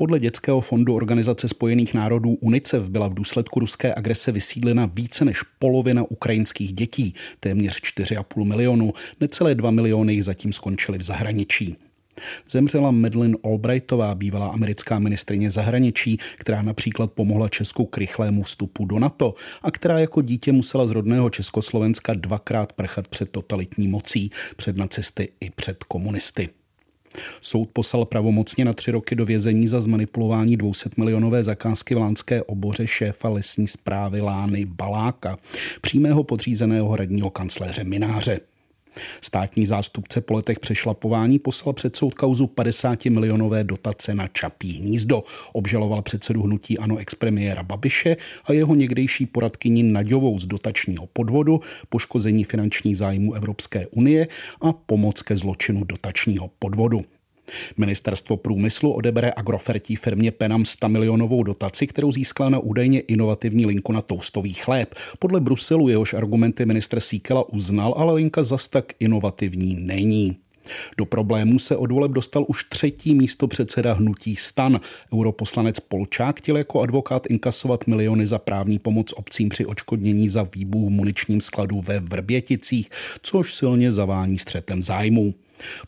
Podle dětského fondu Organizace spojených národů UNICEF byla v důsledku ruské agrese vysídlena více než polovina ukrajinských dětí, téměř 4,5 milionu. Necelé 2 miliony jich zatím skončily v zahraničí. Zemřela Madeleine Albrightová, bývalá americká ministrině zahraničí, která například pomohla Česku k rychlému vstupu do NATO a která jako dítě musela z rodného Československa dvakrát prchat před totalitní mocí, před nacisty i před komunisty. Soud poslal pravomocně na tři roky do vězení za zmanipulování 200 milionové zakázky v Lánské oboře šéfa lesní zprávy Lány Baláka, přímého podřízeného hradního kancléře Mináře. Státní zástupce po letech přešlapování poslal před soud kauzu 50 milionové dotace na Čapí hnízdo. Obžaloval předsedu hnutí Ano expremiéra Babiše a jeho někdejší poradkyni Naďovou z dotačního podvodu, poškození finančních zájmů Evropské unie a pomoc ke zločinu dotačního podvodu. Ministerstvo průmyslu odebere agrofertí firmě Penam 100 milionovou dotaci, kterou získala na údajně inovativní linku na toustový chléb. Podle Bruselu jehož argumenty minister Síkela uznal, ale linka zas tak inovativní není. Do problémů se od voleb dostal už třetí místo předseda hnutí stan. Europoslanec Polčák chtěl jako advokát inkasovat miliony za právní pomoc obcím při očkodnění za výbuch v muničním skladu ve Vrběticích, což silně zavání střetem zájmů.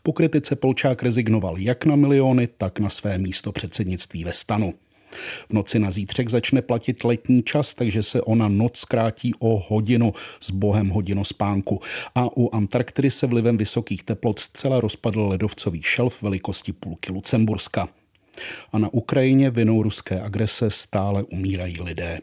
Po kritice Polčák rezignoval jak na miliony, tak na své místo předsednictví ve stanu. V noci na zítřek začne platit letní čas, takže se ona noc zkrátí o hodinu s bohem hodinu spánku. A u Antarktidy se vlivem vysokých teplot zcela rozpadl ledovcový šelf velikosti půlky Lucemburska. A na Ukrajině vinou ruské agrese stále umírají lidé.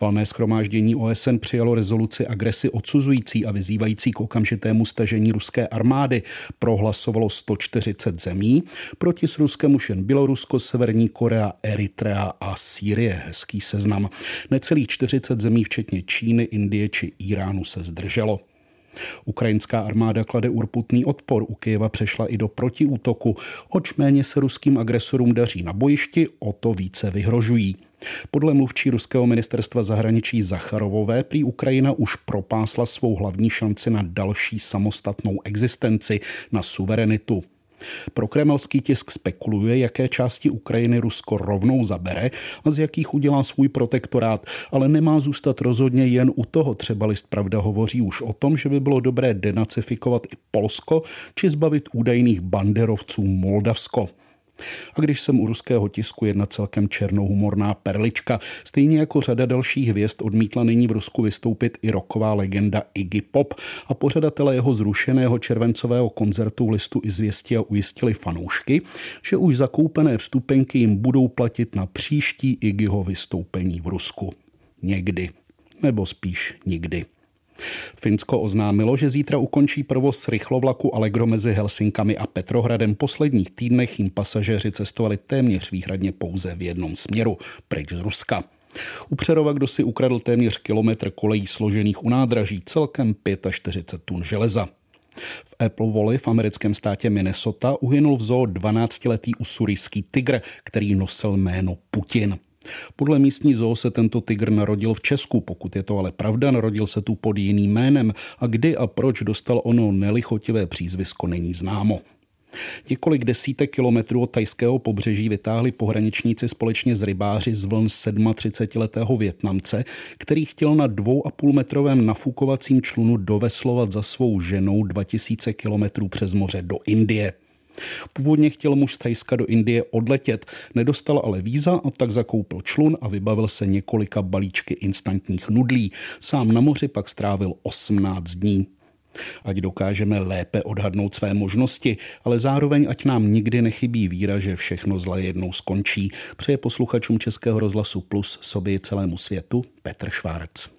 Valné schromáždění OSN přijalo rezoluci agresi odsuzující a vyzývající k okamžitému stažení ruské armády. Prohlasovalo 140 zemí, proti s Ruskem už jen Bělorusko, Severní Korea, Eritrea a Sýrie. Hezký seznam. Necelých 40 zemí, včetně Číny, Indie či Iránu, se zdrželo. Ukrajinská armáda klade urputný odpor. U Kyjeva přešla i do protiútoku. Oč méně se ruským agresorům daří na bojišti, o to více vyhrožují. Podle mluvčí ruského ministerstva zahraničí Zacharovové prý Ukrajina už propásla svou hlavní šanci na další samostatnou existenci, na suverenitu. Pro kremelský tisk spekuluje, jaké části Ukrajiny Rusko rovnou zabere a z jakých udělá svůj protektorát, ale nemá zůstat rozhodně jen u toho. Třeba list Pravda hovoří už o tom, že by bylo dobré denacifikovat i Polsko či zbavit údajných banderovců Moldavsko. A když jsem u ruského tisku jedna celkem černohumorná perlička, stejně jako řada dalších hvězd odmítla nyní v Rusku vystoupit i roková legenda Iggy Pop a pořadatele jeho zrušeného červencového koncertu v listu i a ujistili fanoušky, že už zakoupené vstupenky jim budou platit na příští Iggyho vystoupení v Rusku. Někdy. Nebo spíš nikdy. Finsko oznámilo, že zítra ukončí provoz rychlovlaku Allegro mezi Helsinkami a Petrohradem. Posledních týdnech jim pasažéři cestovali téměř výhradně pouze v jednom směru, pryč z Ruska. U Přerova, kdo si ukradl téměř kilometr kolejí složených u nádraží, celkem 45 tun železa. V Apple Valley v americkém státě Minnesota uhynul v zoo 12-letý usurijský tygr, který nosil jméno Putin. Podle místní zoo se tento tygr narodil v Česku, pokud je to ale pravda, narodil se tu pod jiným jménem a kdy a proč dostal ono nelichotivé přízvisko není známo. Několik desítek kilometrů od tajského pobřeží vytáhli pohraničníci společně s rybáři z vln 37-letého Větnamce, který chtěl na dvou a půl metrovém nafukovacím člunu doveslovat za svou ženou 2000 kilometrů přes moře do Indie. Původně chtěl muž z Thajska do Indie odletět, nedostal ale víza a tak zakoupil člun a vybavil se několika balíčky instantních nudlí. Sám na moři pak strávil 18 dní. Ať dokážeme lépe odhadnout své možnosti, ale zároveň ať nám nikdy nechybí víra, že všechno zle jednou skončí. Přeje posluchačům Českého rozhlasu Plus sobě celému světu Petr Švárc.